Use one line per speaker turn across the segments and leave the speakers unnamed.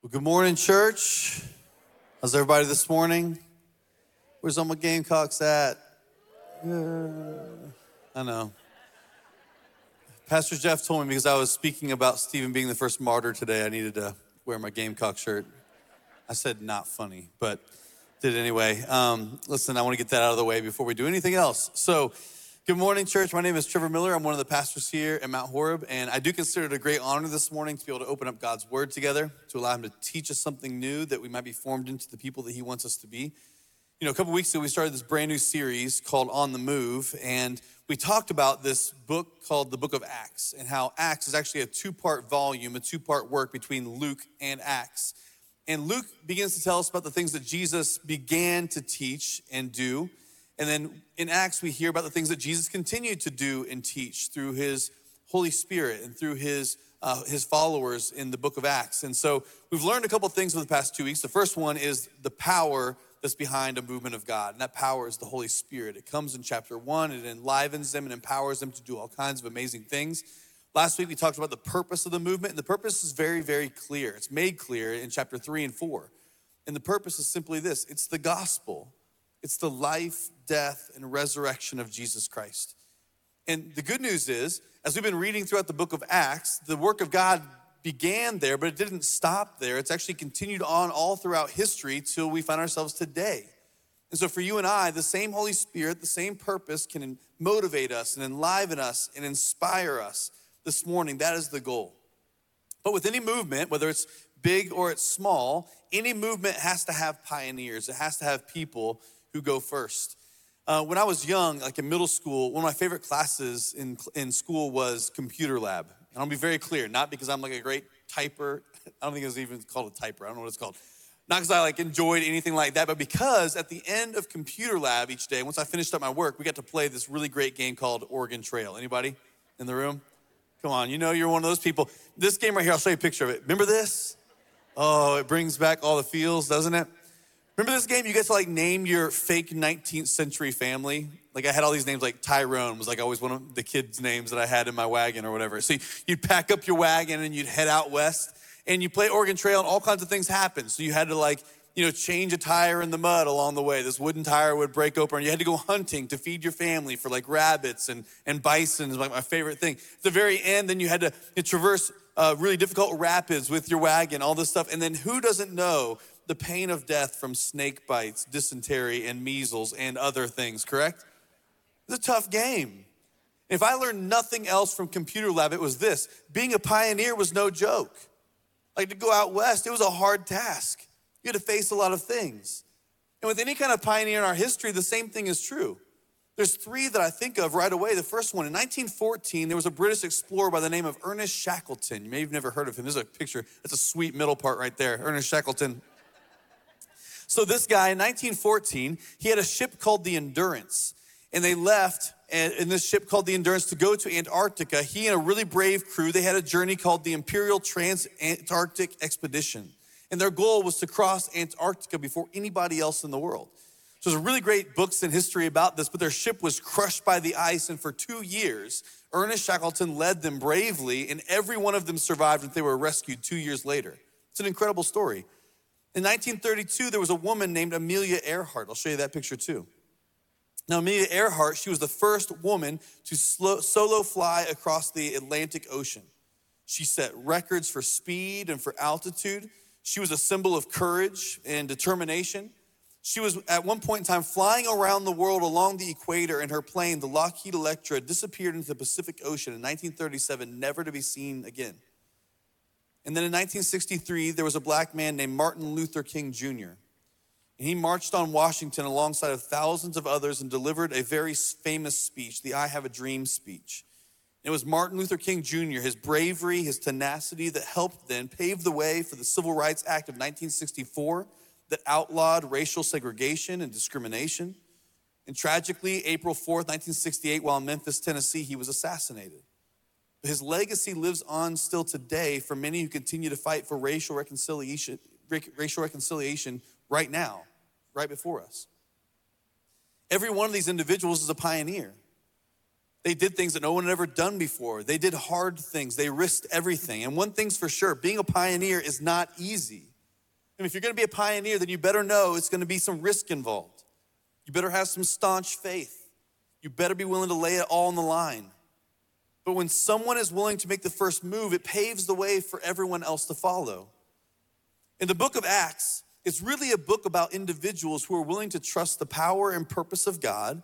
Well, good morning, church. How's everybody this morning? Where's all my Gamecocks at? Yeah. I know. Pastor Jeff told me because I was speaking about Stephen being the first martyr today, I needed to wear my Gamecock shirt. I said not funny, but did anyway. Um, listen, I want to get that out of the way before we do anything else. So, Good morning, church. My name is Trevor Miller. I'm one of the pastors here at Mount Horeb, and I do consider it a great honor this morning to be able to open up God's Word together, to allow Him to teach us something new that we might be formed into the people that He wants us to be. You know, a couple weeks ago, we started this brand new series called On the Move, and we talked about this book called the Book of Acts, and how Acts is actually a two part volume, a two part work between Luke and Acts. And Luke begins to tell us about the things that Jesus began to teach and do. And then in Acts, we hear about the things that Jesus continued to do and teach through his Holy Spirit and through his, uh, his followers in the book of Acts. And so we've learned a couple things over the past two weeks. The first one is the power that's behind a movement of God, and that power is the Holy Spirit. It comes in chapter one, it enlivens them and empowers them to do all kinds of amazing things. Last week, we talked about the purpose of the movement, and the purpose is very, very clear. It's made clear in chapter three and four. And the purpose is simply this it's the gospel. It's the life, death, and resurrection of Jesus Christ. And the good news is, as we've been reading throughout the book of Acts, the work of God began there, but it didn't stop there. It's actually continued on all throughout history till we find ourselves today. And so, for you and I, the same Holy Spirit, the same purpose can motivate us and enliven us and inspire us this morning. That is the goal. But with any movement, whether it's big or it's small, any movement has to have pioneers, it has to have people who go first. Uh, when I was young, like in middle school, one of my favorite classes in, in school was computer lab. And I'll be very clear, not because I'm like a great typer. I don't think it was even called a typer. I don't know what it's called. Not because I like enjoyed anything like that, but because at the end of computer lab each day, once I finished up my work, we got to play this really great game called Oregon Trail. Anybody in the room? Come on, you know you're one of those people. This game right here, I'll show you a picture of it. Remember this? Oh, it brings back all the feels, doesn't it? Remember this game? You get to like name your fake 19th century family. Like I had all these names, like Tyrone was like always one of the kids' names that I had in my wagon or whatever. So you'd pack up your wagon and you'd head out west and you play Oregon Trail and all kinds of things happen. So you had to like, you know, change a tire in the mud along the way. This wooden tire would break open and you had to go hunting to feed your family for like rabbits and, and bison is like my favorite thing. At the very end, then you had to traverse uh, really difficult rapids with your wagon, all this stuff. And then who doesn't know the pain of death from snake bites, dysentery, and measles, and other things, correct? It's a tough game. If I learned nothing else from computer lab, it was this being a pioneer was no joke. Like to go out west, it was a hard task. You had to face a lot of things. And with any kind of pioneer in our history, the same thing is true. There's three that I think of right away. The first one, in 1914, there was a British explorer by the name of Ernest Shackleton. You may have never heard of him. There's a picture. That's a sweet middle part right there. Ernest Shackleton. So this guy in 1914, he had a ship called the Endurance, and they left eh, in this ship called the Endurance to go to Antarctica. He and a really brave crew, they had a journey called the Imperial Trans-Antarctic Expedition. And their goal was to cross Antarctica before anybody else in the world. So there's really great books in history about this, but their ship was crushed by the ice, and for two years, Ernest Shackleton led them bravely, and every one of them survived and they were rescued two years later. It's an incredible story. In 1932, there was a woman named Amelia Earhart. I'll show you that picture too. Now, Amelia Earhart, she was the first woman to solo fly across the Atlantic Ocean. She set records for speed and for altitude. She was a symbol of courage and determination. She was at one point in time flying around the world along the equator, in her plane, the Lockheed Electra, disappeared into the Pacific Ocean in 1937, never to be seen again. And then in 1963, there was a black man named Martin Luther King Jr. And he marched on Washington alongside of thousands of others and delivered a very famous speech, the I Have a Dream speech. It was Martin Luther King Jr., his bravery, his tenacity that helped then pave the way for the Civil Rights Act of 1964 that outlawed racial segregation and discrimination. And tragically, April 4th, 1968, while in Memphis, Tennessee, he was assassinated. His legacy lives on still today for many who continue to fight for racial reconciliation, racial reconciliation right now, right before us. Every one of these individuals is a pioneer. They did things that no one had ever done before. They did hard things. They risked everything. And one thing's for sure being a pioneer is not easy. If you're gonna be a pioneer, then you better know it's gonna be some risk involved. You better have some staunch faith. You better be willing to lay it all on the line. But when someone is willing to make the first move, it paves the way for everyone else to follow. In the book of Acts, it's really a book about individuals who are willing to trust the power and purpose of God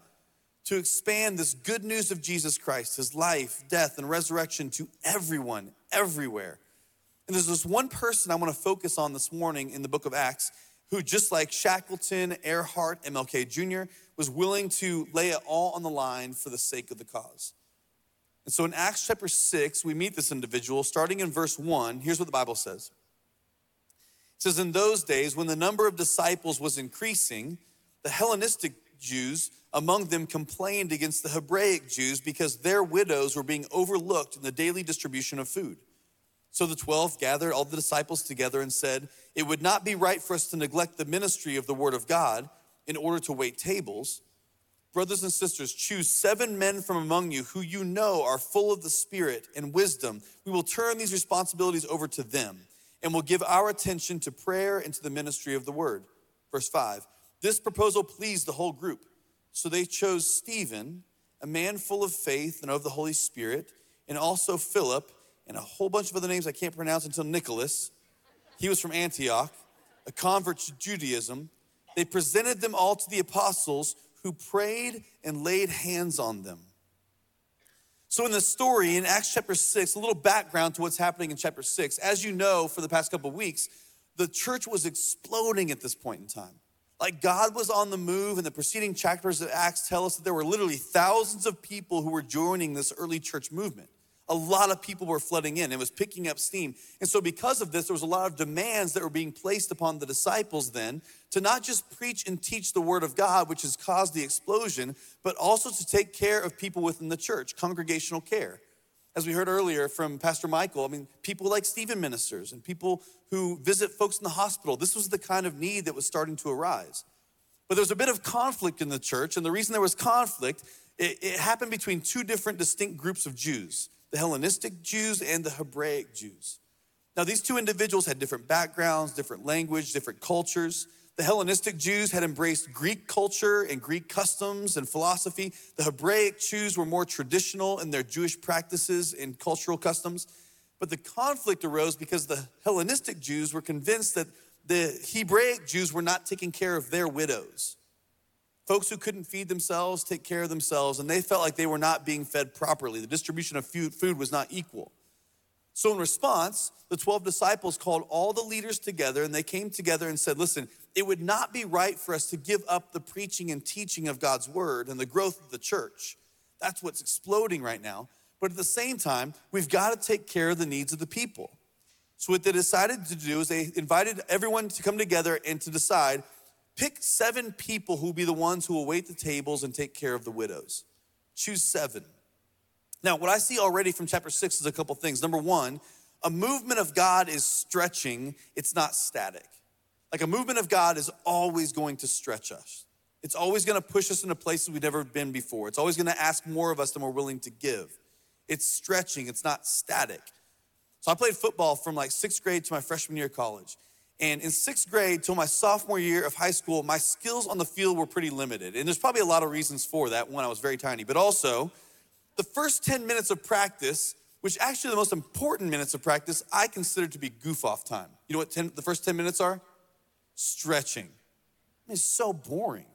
to expand this good news of Jesus Christ, his life, death, and resurrection to everyone, everywhere. And there's this one person I want to focus on this morning in the book of Acts who, just like Shackleton, Earhart, MLK Jr., was willing to lay it all on the line for the sake of the cause. And so in Acts chapter 6, we meet this individual starting in verse 1. Here's what the Bible says It says, In those days, when the number of disciples was increasing, the Hellenistic Jews among them complained against the Hebraic Jews because their widows were being overlooked in the daily distribution of food. So the 12 gathered all the disciples together and said, It would not be right for us to neglect the ministry of the word of God in order to wait tables. Brothers and sisters, choose seven men from among you who you know are full of the Spirit and wisdom. We will turn these responsibilities over to them and will give our attention to prayer and to the ministry of the word. Verse 5 This proposal pleased the whole group. So they chose Stephen, a man full of faith and of the Holy Spirit, and also Philip, and a whole bunch of other names I can't pronounce until Nicholas. He was from Antioch, a convert to Judaism. They presented them all to the apostles who prayed and laid hands on them. So, in the story in Acts chapter 6, a little background to what's happening in chapter 6. As you know, for the past couple of weeks, the church was exploding at this point in time. Like God was on the move, and the preceding chapters of Acts tell us that there were literally thousands of people who were joining this early church movement a lot of people were flooding in. It was picking up steam. And so, because of this, there was a lot of demands that were being placed upon the disciples then to not just preach and teach the word of God, which has caused the explosion, but also to take care of people within the church, congregational care. As we heard earlier from Pastor Michael, I mean, people like Stephen ministers and people who visit folks in the hospital. This was the kind of need that was starting to arise. But there was a bit of conflict in the church, and the reason there was conflict, it, it happened between two different distinct groups of Jews the Hellenistic Jews and the Hebraic Jews. Now, these two individuals had different backgrounds, different language, different cultures. The Hellenistic Jews had embraced Greek culture and Greek customs and philosophy. The Hebraic Jews were more traditional in their Jewish practices and cultural customs. But the conflict arose because the Hellenistic Jews were convinced that the Hebraic Jews were not taking care of their widows folks who couldn't feed themselves take care of themselves, and they felt like they were not being fed properly. The distribution of food was not equal. So, in response, the 12 disciples called all the leaders together and they came together and said, Listen, it would not be right for us to give up the preaching and teaching of God's word and the growth of the church. That's what's exploding right now. But at the same time, we've got to take care of the needs of the people. So, what they decided to do is they invited everyone to come together and to decide Pick seven people who will be the ones who will wait the tables and take care of the widows. Choose seven. Now, what I see already from chapter six is a couple things. Number one, a movement of God is stretching, it's not static. Like a movement of God is always going to stretch us. It's always going to push us into places we've never been before. It's always going to ask more of us than we're willing to give. It's stretching, it's not static. So I played football from like sixth grade to my freshman year of college. And in sixth grade till my sophomore year of high school, my skills on the field were pretty limited. And there's probably a lot of reasons for that. One, I was very tiny, but also the first 10 minutes of practice, which actually the most important minutes of practice, I consider to be goof off time. You know what 10, the first 10 minutes are? Stretching. It's so boring.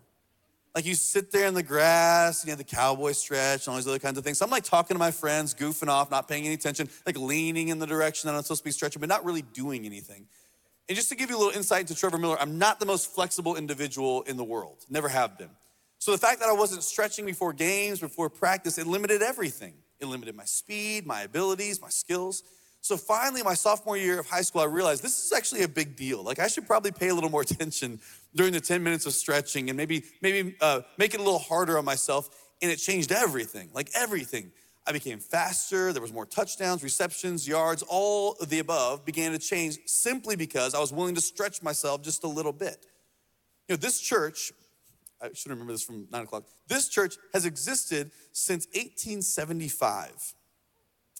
Like you sit there in the grass, and you know, the cowboy stretch and all these other kinds of things. So I'm like talking to my friends, goofing off, not paying any attention, like leaning in the direction that I'm supposed to be stretching, but not really doing anything. And just to give you a little insight into Trevor Miller, I'm not the most flexible individual in the world, never have been. So the fact that I wasn't stretching before games, before practice, it limited everything. It limited my speed, my abilities, my skills. So finally, my sophomore year of high school, I realized this is actually a big deal. Like I should probably pay a little more attention during the 10 minutes of stretching and maybe maybe uh, make it a little harder on myself. And it changed everything, like everything. I became faster. There was more touchdowns, receptions, yards, all of the above began to change simply because I was willing to stretch myself just a little bit. You know, this church, I should remember this from nine o'clock. This church has existed since 1875.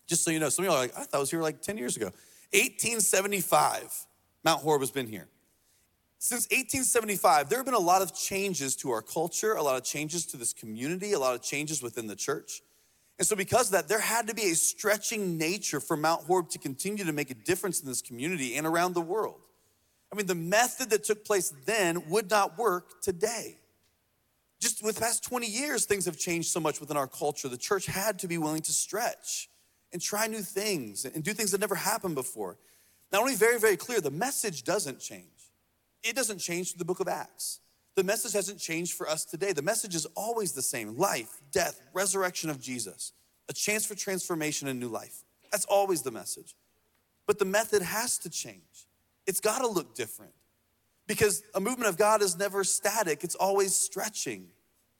Just so you know, some of y'all are like, I thought I was here like 10 years ago. 1875, Mount Horeb has been here. Since 1875, there have been a lot of changes to our culture, a lot of changes to this community, a lot of changes within the church. And so, because of that, there had to be a stretching nature for Mount Horeb to continue to make a difference in this community and around the world. I mean, the method that took place then would not work today. Just with the past 20 years, things have changed so much within our culture. The church had to be willing to stretch and try new things and do things that never happened before. Now, I want to be very, very clear the message doesn't change. It doesn't change through the book of Acts. The message hasn't changed for us today. The message is always the same life, death, resurrection of Jesus, a chance for transformation and new life. That's always the message. But the method has to change. It's got to look different because a movement of God is never static, it's always stretching.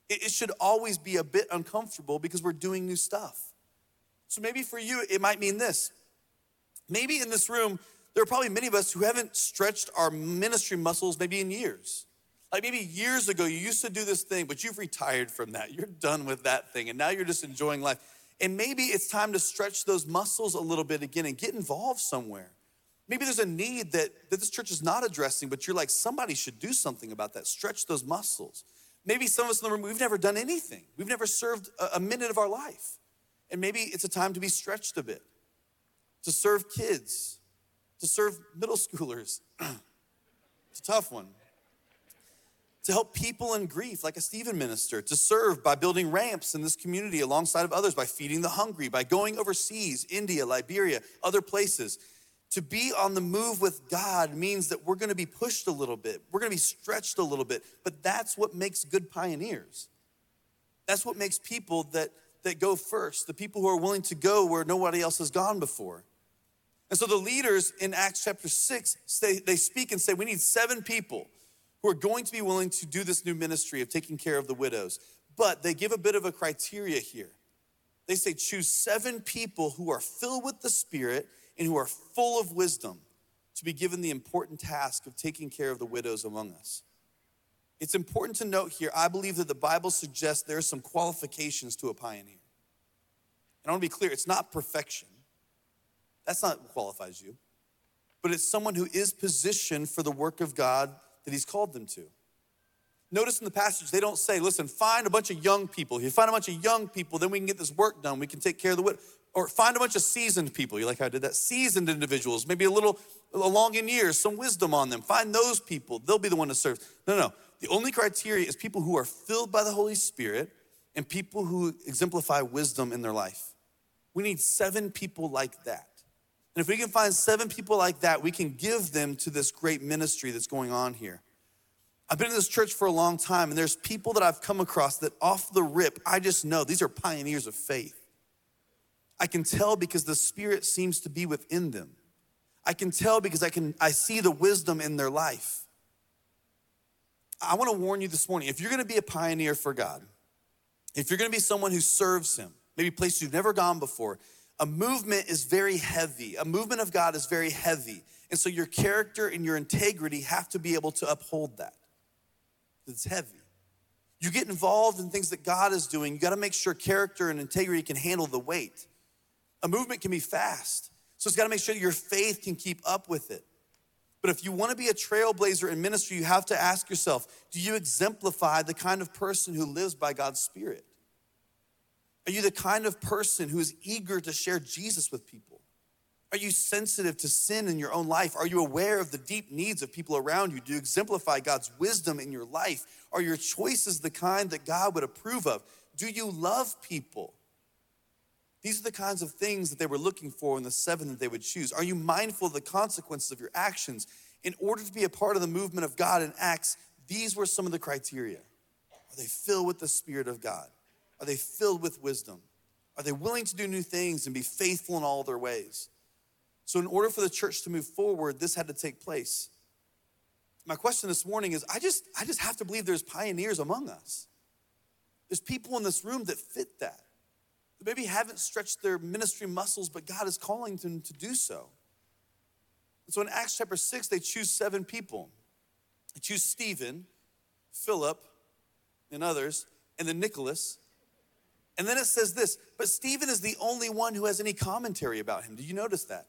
It should always be a bit uncomfortable because we're doing new stuff. So maybe for you, it might mean this. Maybe in this room, there are probably many of us who haven't stretched our ministry muscles maybe in years. Like maybe years ago, you used to do this thing, but you've retired from that. You're done with that thing, and now you're just enjoying life. And maybe it's time to stretch those muscles a little bit again and get involved somewhere. Maybe there's a need that, that this church is not addressing, but you're like, somebody should do something about that. Stretch those muscles. Maybe some of us in the room, we've never done anything. We've never served a, a minute of our life. And maybe it's a time to be stretched a bit, to serve kids, to serve middle schoolers. it's a tough one. To help people in grief, like a Stephen minister, to serve by building ramps in this community alongside of others, by feeding the hungry, by going overseas, India, Liberia, other places. To be on the move with God means that we're gonna be pushed a little bit, we're gonna be stretched a little bit, but that's what makes good pioneers. That's what makes people that, that go first, the people who are willing to go where nobody else has gone before. And so the leaders in Acts chapter 6, they, they speak and say, We need seven people who are going to be willing to do this new ministry of taking care of the widows. But they give a bit of a criteria here. They say, Choose seven people who are filled with the Spirit and who are full of wisdom to be given the important task of taking care of the widows among us. It's important to note here, I believe that the Bible suggests there are some qualifications to a pioneer. And I want to be clear, it's not perfection. That's not what qualifies you. But it's someone who is positioned for the work of God that He's called them to. Notice in the passage, they don't say, listen, find a bunch of young people. If you find a bunch of young people, then we can get this work done. We can take care of the widow. Or find a bunch of seasoned people. You like how I did that? Seasoned individuals, maybe a little along in years, some wisdom on them. Find those people. They'll be the one to serve. No, no. The only criteria is people who are filled by the Holy Spirit and people who exemplify wisdom in their life. We need seven people like that. And if we can find seven people like that, we can give them to this great ministry that's going on here. I've been in this church for a long time, and there's people that I've come across that off the rip, I just know these are pioneers of faith. I can tell because the Spirit seems to be within them. I can tell because I can I see the wisdom in their life. I want to warn you this morning if you're going to be a pioneer for God, if you're going to be someone who serves Him, maybe places you've never gone before, a movement is very heavy. A movement of God is very heavy. And so your character and your integrity have to be able to uphold that. It's heavy. You get involved in things that God is doing, you got to make sure character and integrity can handle the weight. A movement can be fast. So it's got to make sure your faith can keep up with it. But if you want to be a trailblazer in ministry, you have to ask yourself do you exemplify the kind of person who lives by God's Spirit? Are you the kind of person who is eager to share Jesus with people? Are you sensitive to sin in your own life? Are you aware of the deep needs of people around you? Do you exemplify God's wisdom in your life? Are your choices the kind that God would approve of? Do you love people? These are the kinds of things that they were looking for in the seven that they would choose. Are you mindful of the consequences of your actions? In order to be a part of the movement of God in Acts, these were some of the criteria. Are they filled with the Spirit of God? Are they filled with wisdom? Are they willing to do new things and be faithful in all their ways? So, in order for the church to move forward, this had to take place. My question this morning is I just, I just have to believe there's pioneers among us. There's people in this room that fit that. That maybe haven't stretched their ministry muscles, but God is calling them to do so. And so in Acts chapter 6, they choose seven people. They choose Stephen, Philip, and others, and then Nicholas, and then it says this, but Stephen is the only one who has any commentary about him. Do you notice that?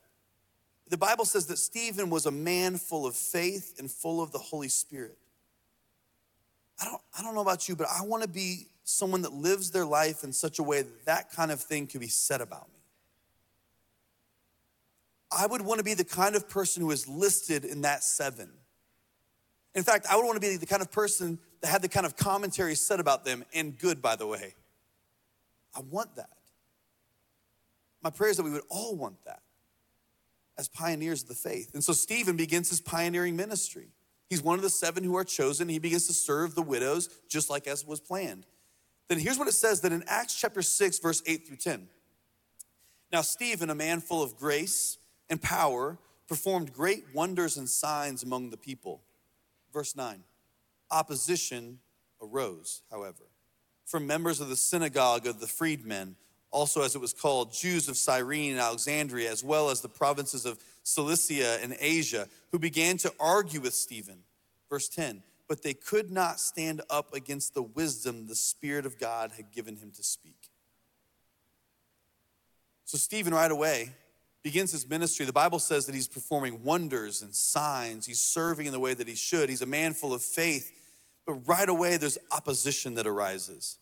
the Bible says that Stephen was a man full of faith and full of the Holy Spirit. I don't, I don't know about you, but I want to be someone that lives their life in such a way that that kind of thing could be said about me. I would want to be the kind of person who is listed in that seven. In fact, I would want to be the kind of person that had the kind of commentary said about them, and good, by the way. I want that. My prayer is that we would all want that as pioneers of the faith. And so Stephen begins his pioneering ministry. He's one of the seven who are chosen. He begins to serve the widows just like as was planned. Then here's what it says that in Acts chapter 6, verse 8 through 10. Now, Stephen, a man full of grace and power, performed great wonders and signs among the people. Verse 9 Opposition arose, however, from members of the synagogue of the freedmen also as it was called, Jews of Cyrene and Alexandria, as well as the provinces of Cilicia and Asia, who began to argue with Stephen. Verse 10 But they could not stand up against the wisdom the Spirit of God had given him to speak. So, Stephen, right away, begins his ministry. The Bible says that he's performing wonders and signs, he's serving in the way that he should. He's a man full of faith, but right away, there's opposition that arises.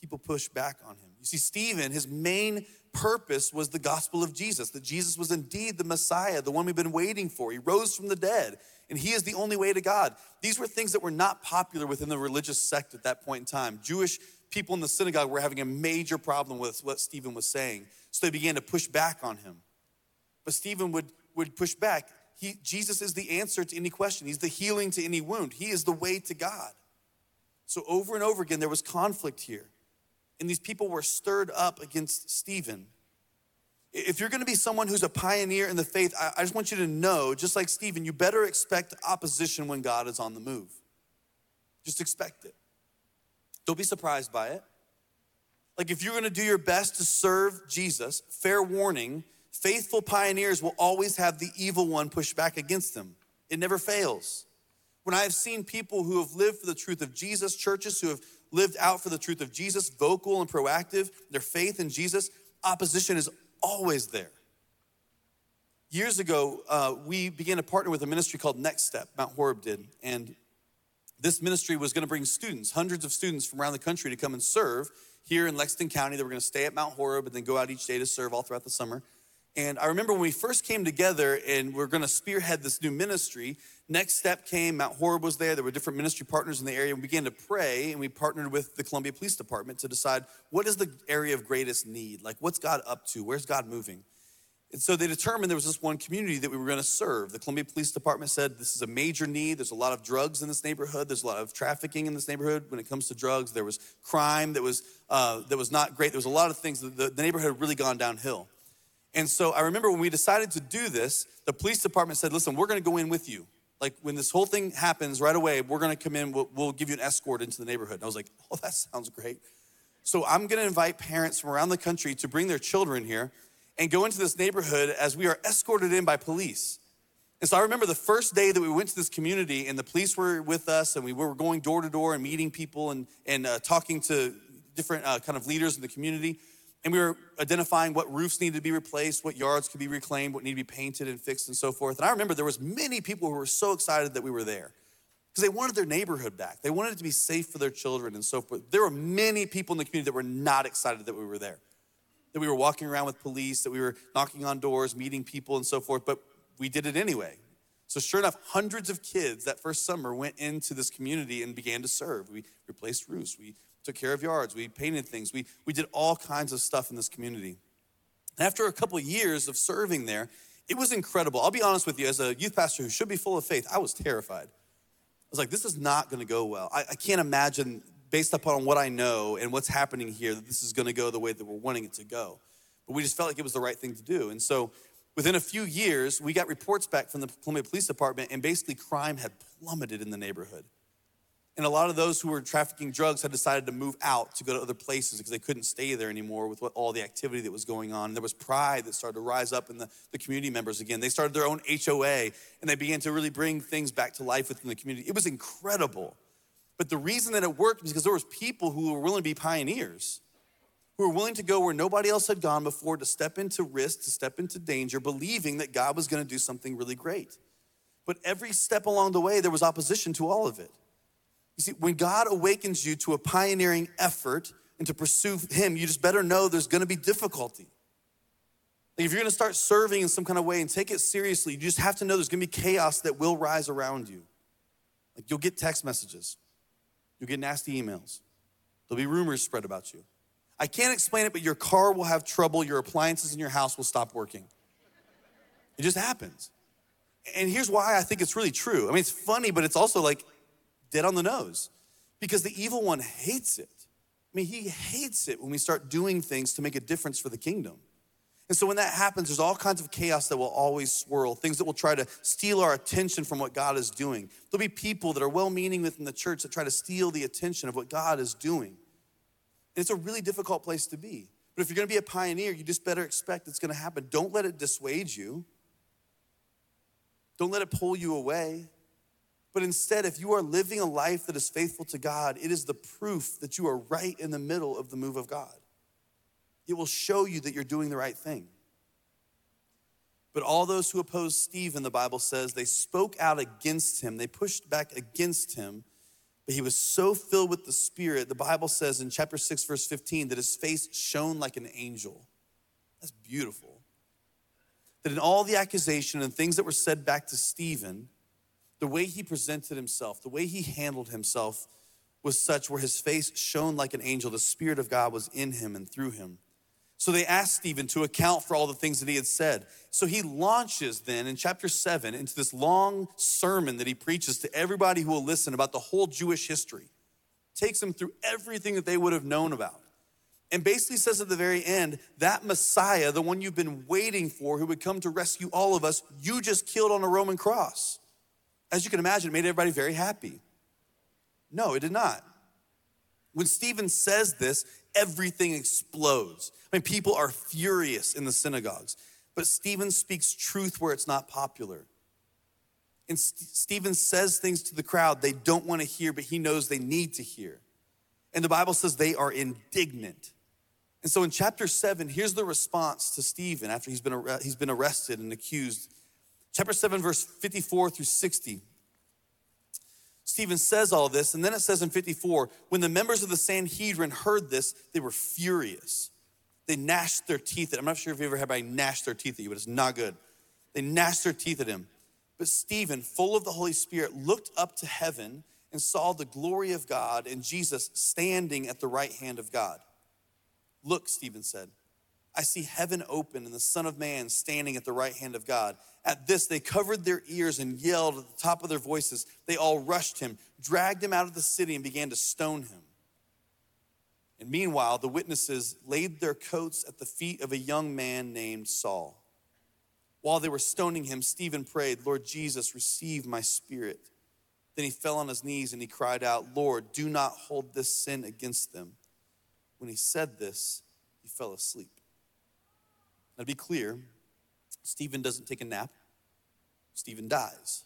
People push back on him. You see, Stephen, his main purpose was the gospel of Jesus, that Jesus was indeed the Messiah, the one we've been waiting for. He rose from the dead, and he is the only way to God. These were things that were not popular within the religious sect at that point in time. Jewish people in the synagogue were having a major problem with what Stephen was saying, so they began to push back on him. But Stephen would, would push back. He, Jesus is the answer to any question, he's the healing to any wound, he is the way to God. So, over and over again, there was conflict here and these people were stirred up against Stephen. If you're gonna be someone who's a pioneer in the faith, I just want you to know, just like Stephen, you better expect opposition when God is on the move. Just expect it. Don't be surprised by it. Like, if you're gonna do your best to serve Jesus, fair warning, faithful pioneers will always have the evil one push back against them. It never fails. When I have seen people who have lived for the truth of Jesus, churches who have lived out for the truth of Jesus, vocal and proactive, their faith in Jesus, opposition is always there. Years ago, uh, we began to partner with a ministry called Next Step, Mount Horeb did. And this ministry was going to bring students, hundreds of students from around the country to come and serve here in Lexington County. They were going to stay at Mount Horeb and then go out each day to serve all throughout the summer. And I remember when we first came together and we're going to spearhead this new ministry, next step came, Mount Horeb was there. There were different ministry partners in the area. We began to pray and we partnered with the Columbia Police Department to decide what is the area of greatest need? Like, what's God up to? Where's God moving? And so they determined there was this one community that we were going to serve. The Columbia Police Department said this is a major need. There's a lot of drugs in this neighborhood. There's a lot of trafficking in this neighborhood when it comes to drugs. There was crime that was uh, that was not great. There was a lot of things. The, the neighborhood had really gone downhill. And so I remember when we decided to do this, the police department said, listen, we're gonna go in with you. Like when this whole thing happens right away, we're gonna come in, we'll, we'll give you an escort into the neighborhood. And I was like, oh, that sounds great. So I'm gonna invite parents from around the country to bring their children here and go into this neighborhood as we are escorted in by police. And so I remember the first day that we went to this community and the police were with us and we were going door to door and meeting people and, and uh, talking to different uh, kind of leaders in the community and we were identifying what roofs needed to be replaced, what yards could be reclaimed, what needed to be painted and fixed and so forth. And I remember there was many people who were so excited that we were there because they wanted their neighborhood back. They wanted it to be safe for their children and so forth. There were many people in the community that were not excited that we were there. That we were walking around with police, that we were knocking on doors, meeting people and so forth, but we did it anyway. So sure enough, hundreds of kids that first summer went into this community and began to serve. We replaced roofs, we took care of yards, we painted things, we, we did all kinds of stuff in this community. And after a couple of years of serving there, it was incredible. I'll be honest with you, as a youth pastor who should be full of faith, I was terrified. I was like, this is not gonna go well. I, I can't imagine, based upon what I know and what's happening here, that this is gonna go the way that we're wanting it to go. But we just felt like it was the right thing to do. And so within a few years, we got reports back from the Columbia Police Department, and basically crime had plummeted in the neighborhood. And a lot of those who were trafficking drugs had decided to move out to go to other places because they couldn't stay there anymore with what, all the activity that was going on. And there was pride that started to rise up in the, the community members again. They started their own HOA and they began to really bring things back to life within the community. It was incredible. But the reason that it worked was because there was people who were willing to be pioneers, who were willing to go where nobody else had gone before to step into risk, to step into danger, believing that God was going to do something really great. But every step along the way, there was opposition to all of it. You see, when God awakens you to a pioneering effort and to pursue Him, you just better know there's gonna be difficulty. Like if you're gonna start serving in some kind of way and take it seriously, you just have to know there's gonna be chaos that will rise around you. Like you'll get text messages, you'll get nasty emails, there'll be rumors spread about you. I can't explain it, but your car will have trouble, your appliances in your house will stop working. It just happens. And here's why I think it's really true. I mean, it's funny, but it's also like dead on the nose because the evil one hates it. I mean, he hates it when we start doing things to make a difference for the kingdom. And so when that happens, there's all kinds of chaos that will always swirl, things that will try to steal our attention from what God is doing. There'll be people that are well meaning within the church that try to steal the attention of what God is doing. And it's a really difficult place to be. But if you're gonna be a pioneer, you just better expect it's gonna happen. Don't let it dissuade you. Don't let it pull you away. But instead, if you are living a life that is faithful to God, it is the proof that you are right in the middle of the move of God. It will show you that you're doing the right thing. But all those who opposed Stephen, the Bible says, they spoke out against him. They pushed back against him. But he was so filled with the Spirit, the Bible says in chapter 6, verse 15, that his face shone like an angel. That's beautiful that in all the accusation and things that were said back to Stephen, the way he presented himself, the way he handled himself was such where his face shone like an angel. The Spirit of God was in him and through him. So they asked Stephen to account for all the things that he had said. So he launches then in chapter seven into this long sermon that he preaches to everybody who will listen about the whole Jewish history. Takes them through everything that they would have known about and basically says at the very end that Messiah, the one you've been waiting for, who would come to rescue all of us, you just killed on a Roman cross. As you can imagine, it made everybody very happy. No, it did not. When Stephen says this, everything explodes. I mean, people are furious in the synagogues, but Stephen speaks truth where it's not popular. And St- Stephen says things to the crowd they don't want to hear, but he knows they need to hear. And the Bible says they are indignant. And so in chapter seven, here's the response to Stephen after he's been, he's been arrested and accused. Chapter seven, verse 54 through 60. Stephen says all this, and then it says in 54 when the members of the Sanhedrin heard this, they were furious. They gnashed their teeth at him. I'm not sure if you ever had anybody gnash their teeth at you, but it's not good. They gnashed their teeth at him. But Stephen, full of the Holy Spirit, looked up to heaven and saw the glory of God and Jesus standing at the right hand of God. Look, Stephen said, I see heaven open and the Son of Man standing at the right hand of God. At this, they covered their ears and yelled at the top of their voices. They all rushed him, dragged him out of the city, and began to stone him. And meanwhile, the witnesses laid their coats at the feet of a young man named Saul. While they were stoning him, Stephen prayed, Lord Jesus, receive my spirit. Then he fell on his knees and he cried out, Lord, do not hold this sin against them. When he said this, he fell asleep. Now, to be clear, Stephen doesn't take a nap, Stephen dies.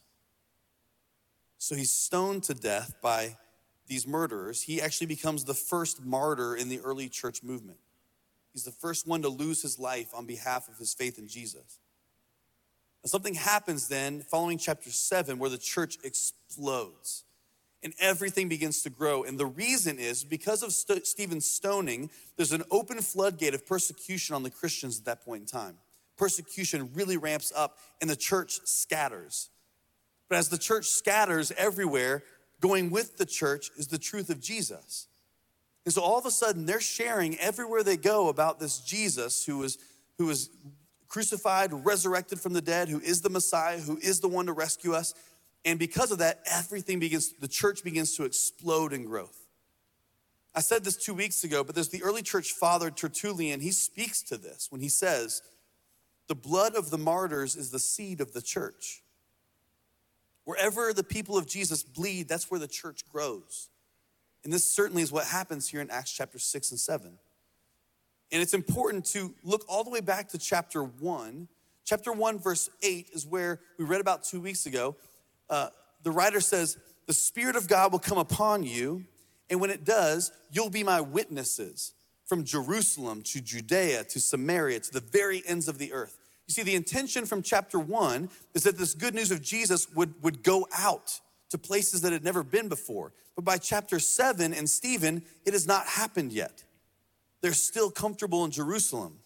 So he's stoned to death by these murderers. He actually becomes the first martyr in the early church movement. He's the first one to lose his life on behalf of his faith in Jesus. And something happens then following chapter seven where the church explodes and everything begins to grow. And the reason is because of St- Stephen's stoning, there's an open floodgate of persecution on the Christians at that point in time. Persecution really ramps up and the church scatters. But as the church scatters everywhere, going with the church is the truth of Jesus. And so all of a sudden, they're sharing everywhere they go about this Jesus who was, who was crucified, resurrected from the dead, who is the Messiah, who is the one to rescue us. And because of that, everything begins, the church begins to explode in growth. I said this two weeks ago, but there's the early church father, Tertullian. He speaks to this when he says, The blood of the martyrs is the seed of the church. Wherever the people of Jesus bleed, that's where the church grows. And this certainly is what happens here in Acts chapter 6 and 7. And it's important to look all the way back to chapter 1. Chapter 1, verse 8 is where we read about two weeks ago uh, the writer says, The Spirit of God will come upon you, and when it does, you'll be my witnesses. from Jerusalem to Judea to Samaria to the very ends of the earth. You see, the intention from chapter one is that this good news of Jesus would, would go out to places that had never been before. But by chapter seven and Stephen, it has not happened yet. They're still comfortable in Jerusalem.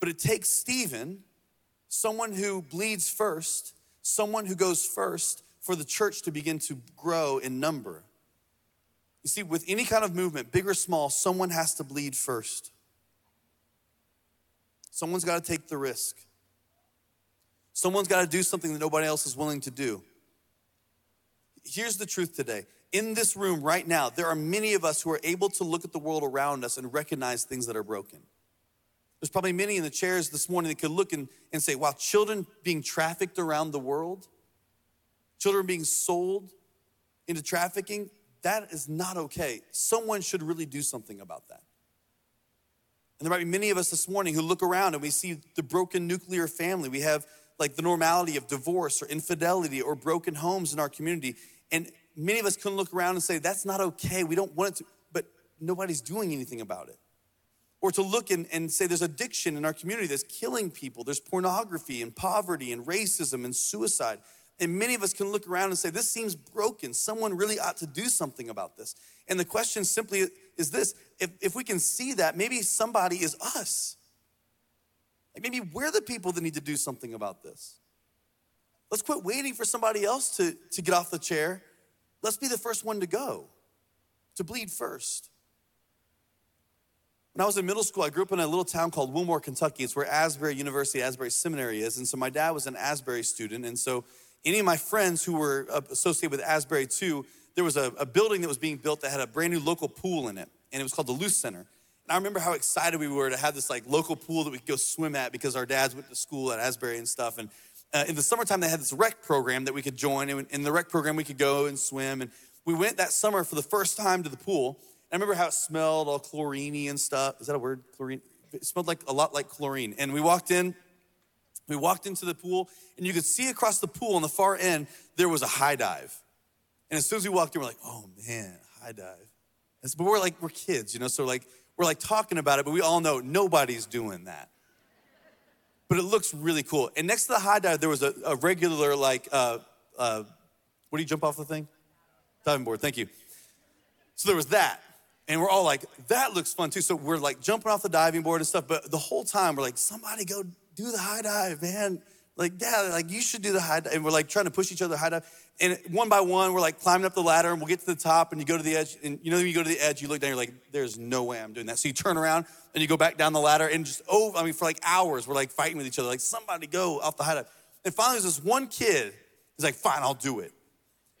But it takes Stephen, someone who bleeds first, someone who goes first, for the church to begin to grow in number. You see, with any kind of movement, big or small, someone has to bleed first. Someone's got to take the risk. Someone's got to do something that nobody else is willing to do. Here's the truth today. In this room right now, there are many of us who are able to look at the world around us and recognize things that are broken. There's probably many in the chairs this morning that could look and, and say, wow, children being trafficked around the world, children being sold into trafficking, that is not okay. Someone should really do something about that. And there might be many of us this morning who look around and we see the broken nuclear family. We have like the normality of divorce or infidelity or broken homes in our community. And many of us can look around and say, that's not okay. We don't want it to, but nobody's doing anything about it or to look and, and say there's addiction in our community that's killing people. There's pornography and poverty and racism and suicide. And many of us can look around and say, This seems broken. Someone really ought to do something about this. And the question simply is this if, if we can see that, maybe somebody is us. Like maybe we're the people that need to do something about this. Let's quit waiting for somebody else to, to get off the chair. Let's be the first one to go, to bleed first. When I was in middle school, I grew up in a little town called Wilmore, Kentucky. It's where Asbury University, Asbury Seminary is. And so my dad was an Asbury student. And so any of my friends who were uh, associated with Asbury too, there was a, a building that was being built that had a brand new local pool in it. And it was called the Luce Center. And I remember how excited we were to have this like local pool that we could go swim at because our dads went to school at Asbury and stuff. And uh, in the summertime, they had this rec program that we could join. And in the rec program, we could go and swim. And we went that summer for the first time to the pool. I remember how it smelled all chlorine and stuff. Is that a word? Chlorine? It smelled like a lot like chlorine. And we walked in, we walked into the pool, and you could see across the pool on the far end, there was a high dive. And as soon as we walked in, we're like, oh man, high dive. But we're like, we're kids, you know, so like, we're like talking about it, but we all know nobody's doing that. But it looks really cool. And next to the high dive, there was a, a regular, like, uh, uh, what do you jump off the thing? Diving board, thank you. So there was that. And we're all like, that looks fun too. So we're like jumping off the diving board and stuff. But the whole time we're like, somebody go do the high dive, man. Like, yeah, like you should do the high dive. And we're like trying to push each other high dive. And one by one, we're like climbing up the ladder and we'll get to the top and you go to the edge. And you know, you go to the edge, you look down, you're like, there's no way I'm doing that. So you turn around and you go back down the ladder and just, oh, I mean, for like hours, we're like fighting with each other. Like, somebody go off the high dive. And finally, there's this one kid. He's like, fine, I'll do it.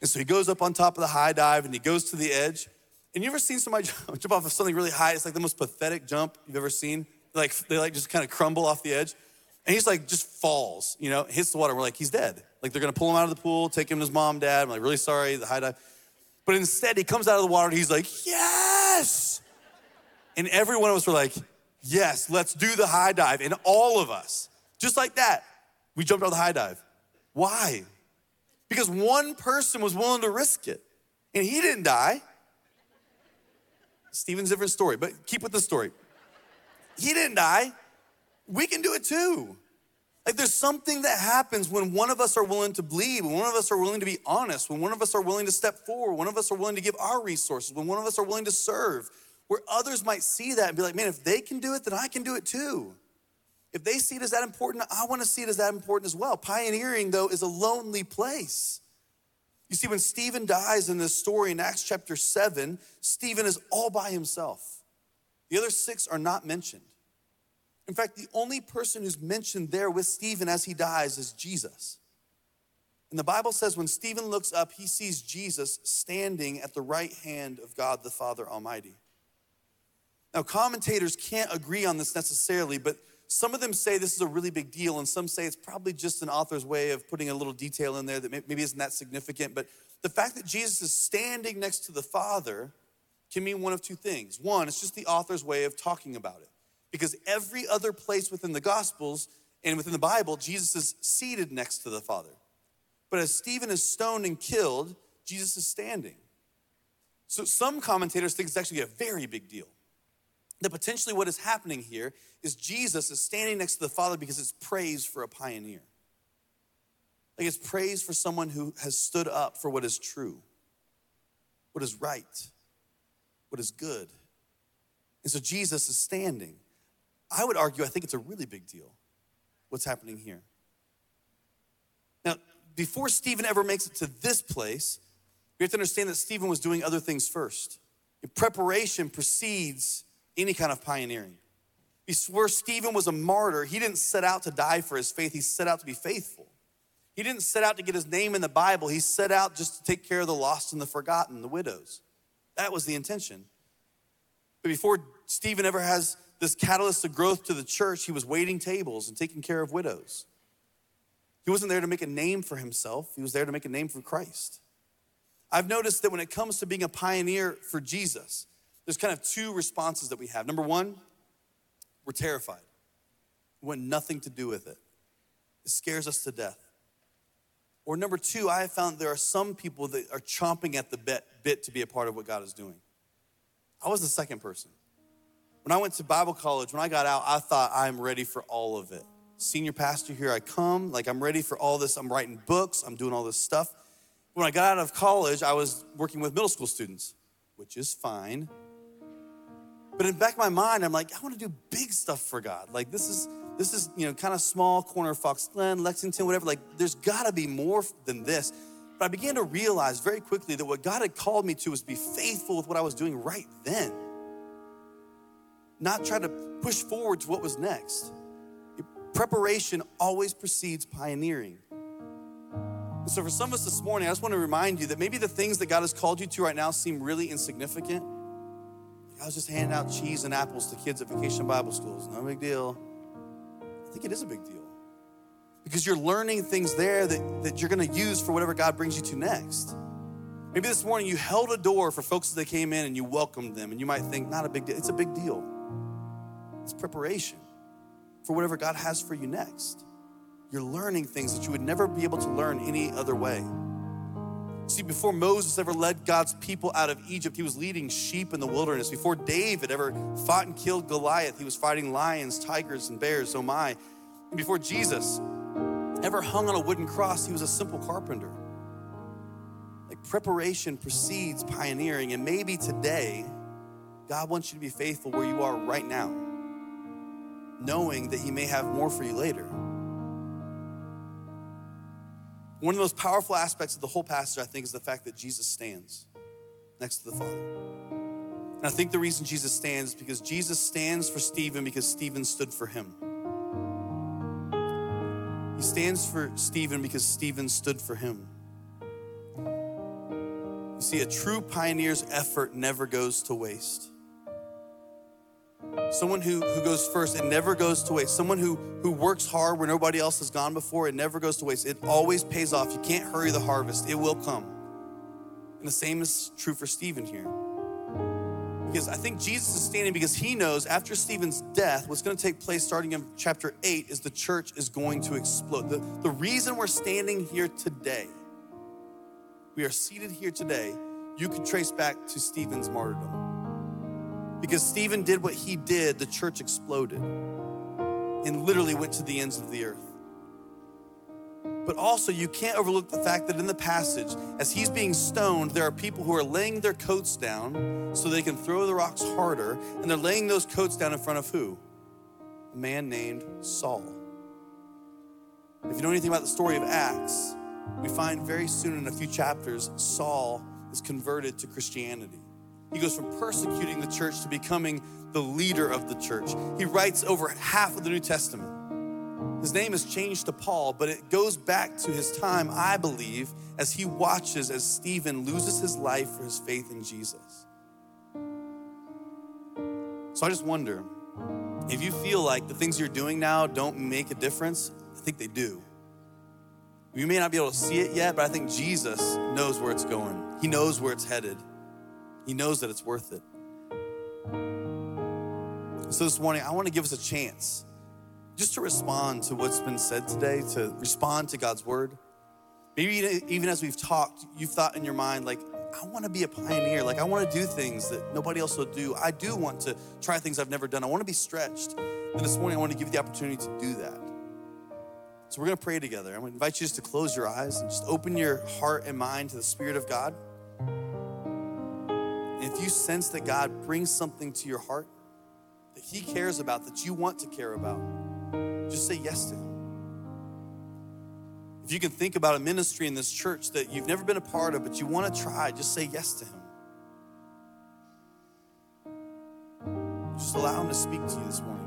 And so he goes up on top of the high dive and he goes to the edge. And you ever seen somebody jump off of something really high? It's like the most pathetic jump you've ever seen. Like they like just kind of crumble off the edge. And he's like just falls, you know, hits the water. We're like, he's dead. Like they're gonna pull him out of the pool, take him to his mom, dad. I'm like, really sorry, the high dive. But instead, he comes out of the water and he's like, yes. And every one of us were like, yes, let's do the high dive. And all of us, just like that, we jumped out of the high dive. Why? Because one person was willing to risk it. And he didn't die. Stephen's different story, but keep with the story. He didn't die. We can do it too. Like there's something that happens when one of us are willing to bleed, when one of us are willing to be honest, when one of us are willing to step forward, one of us are willing to give our resources, when one of us are willing to serve, where others might see that and be like, man, if they can do it, then I can do it too. If they see it as that important, I want to see it as that important as well. Pioneering, though, is a lonely place. You see, when Stephen dies in this story in Acts chapter 7, Stephen is all by himself. The other six are not mentioned. In fact, the only person who's mentioned there with Stephen as he dies is Jesus. And the Bible says when Stephen looks up, he sees Jesus standing at the right hand of God the Father Almighty. Now, commentators can't agree on this necessarily, but some of them say this is a really big deal, and some say it's probably just an author's way of putting a little detail in there that maybe isn't that significant. But the fact that Jesus is standing next to the Father can mean one of two things. One, it's just the author's way of talking about it. Because every other place within the Gospels and within the Bible, Jesus is seated next to the Father. But as Stephen is stoned and killed, Jesus is standing. So some commentators think it's actually a very big deal. That potentially what is happening here is Jesus is standing next to the Father because it's praise for a pioneer. Like it's praise for someone who has stood up for what is true, what is right, what is good. And so Jesus is standing. I would argue, I think it's a really big deal what's happening here. Now, before Stephen ever makes it to this place, we have to understand that Stephen was doing other things first. Preparation precedes any kind of pioneering. Where Stephen was a martyr, he didn't set out to die for his faith, he set out to be faithful. He didn't set out to get his name in the Bible, he set out just to take care of the lost and the forgotten, the widows. That was the intention. But before Stephen ever has this catalyst of growth to the church, he was waiting tables and taking care of widows. He wasn't there to make a name for himself, he was there to make a name for Christ. I've noticed that when it comes to being a pioneer for Jesus, there's kind of two responses that we have. Number one, we're terrified. We want nothing to do with it. It scares us to death. Or number two, I have found there are some people that are chomping at the bit, bit to be a part of what God is doing. I was the second person. When I went to Bible college, when I got out, I thought I'm ready for all of it. Senior pastor, here I come. Like I'm ready for all this. I'm writing books, I'm doing all this stuff. When I got out of college, I was working with middle school students, which is fine. But in back of my mind, I'm like, I want to do big stuff for God. Like this is this is you know kind of small corner of Fox Glen, Lexington, whatever. Like there's got to be more than this. But I began to realize very quickly that what God had called me to was be faithful with what I was doing right then, not try to push forward to what was next. Preparation always precedes pioneering. And so, for some of us this morning, I just want to remind you that maybe the things that God has called you to right now seem really insignificant. I was just handing out cheese and apples to kids at vacation Bible schools. No big deal. I think it is a big deal because you're learning things there that, that you're going to use for whatever God brings you to next. Maybe this morning you held a door for folks that came in and you welcomed them, and you might think, not a big deal. It's a big deal. It's preparation for whatever God has for you next. You're learning things that you would never be able to learn any other way. See, before Moses ever led God's people out of Egypt, he was leading sheep in the wilderness. Before David ever fought and killed Goliath, he was fighting lions, tigers, and bears, oh my. And before Jesus ever hung on a wooden cross, he was a simple carpenter. Like preparation precedes pioneering, and maybe today, God wants you to be faithful where you are right now, knowing that he may have more for you later. One of the most powerful aspects of the whole passage, I think, is the fact that Jesus stands next to the Father. And I think the reason Jesus stands is because Jesus stands for Stephen because Stephen stood for him. He stands for Stephen because Stephen stood for him. You see, a true pioneer's effort never goes to waste. Someone who, who goes first, it never goes to waste. Someone who, who works hard where nobody else has gone before, it never goes to waste. It always pays off. You can't hurry the harvest, it will come. And the same is true for Stephen here. Because I think Jesus is standing because he knows after Stephen's death, what's going to take place starting in chapter 8 is the church is going to explode. The, the reason we're standing here today, we are seated here today, you can trace back to Stephen's martyrdom. Because Stephen did what he did, the church exploded and literally went to the ends of the earth. But also, you can't overlook the fact that in the passage, as he's being stoned, there are people who are laying their coats down so they can throw the rocks harder, and they're laying those coats down in front of who? A man named Saul. If you know anything about the story of Acts, we find very soon in a few chapters, Saul is converted to Christianity. He goes from persecuting the church to becoming the leader of the church. He writes over half of the New Testament. His name is changed to Paul, but it goes back to his time, I believe, as he watches as Stephen loses his life for his faith in Jesus. So I just wonder if you feel like the things you're doing now don't make a difference, I think they do. You may not be able to see it yet, but I think Jesus knows where it's going. He knows where it's headed. He knows that it's worth it. So this morning, I want to give us a chance just to respond to what's been said today, to respond to God's word. Maybe even as we've talked, you've thought in your mind, like, I want to be a pioneer. Like, I want to do things that nobody else will do. I do want to try things I've never done. I want to be stretched. And this morning, I want to give you the opportunity to do that. So, we're going to pray together. I'm going to invite you just to close your eyes and just open your heart and mind to the Spirit of God. If you sense that God brings something to your heart that He cares about, that you want to care about, just say yes to Him. If you can think about a ministry in this church that you've never been a part of, but you want to try, just say yes to Him. Just allow Him to speak to you this morning.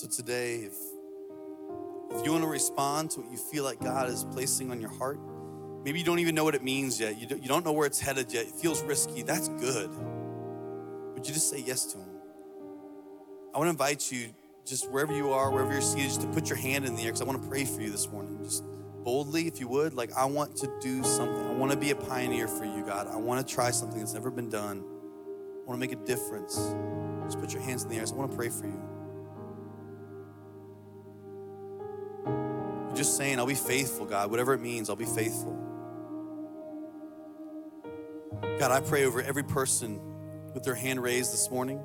So today, if, if you want to respond to what you feel like God is placing on your heart, maybe you don't even know what it means yet. You don't, you don't know where it's headed yet. It feels risky. That's good. Would you just say yes to Him? I want to invite you, just wherever you are, wherever you're seated, just to put your hand in the air because I want to pray for you this morning. Just boldly, if you would. Like, I want to do something. I want to be a pioneer for you, God. I want to try something that's never been done. I want to make a difference. Just put your hands in the air. I want to pray for you. Saying, I'll be faithful, God. Whatever it means, I'll be faithful. God, I pray over every person with their hand raised this morning.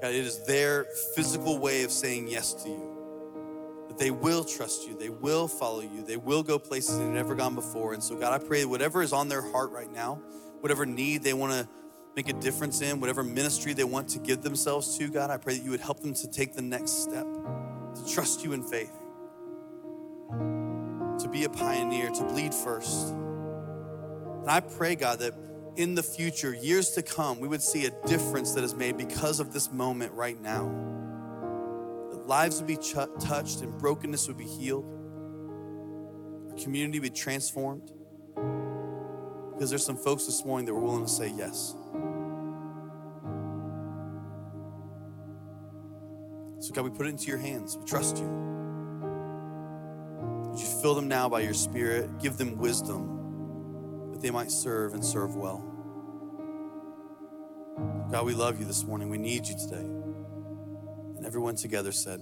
God, it is their physical way of saying yes to you. That they will trust you, they will follow you, they will go places they've never gone before. And so, God, I pray whatever is on their heart right now, whatever need they want to make a difference in, whatever ministry they want to give themselves to, God, I pray that you would help them to take the next step, to trust you in faith to be a pioneer, to bleed first. And I pray, God, that in the future, years to come, we would see a difference that is made because of this moment right now. That lives would be ch- touched and brokenness would be healed. Our community would be transformed. Because there's some folks this morning that were willing to say yes. So, God, we put it into your hands. We trust you. You fill them now by your Spirit? Give them wisdom that they might serve and serve well. God, we love you this morning. We need you today. And everyone together said,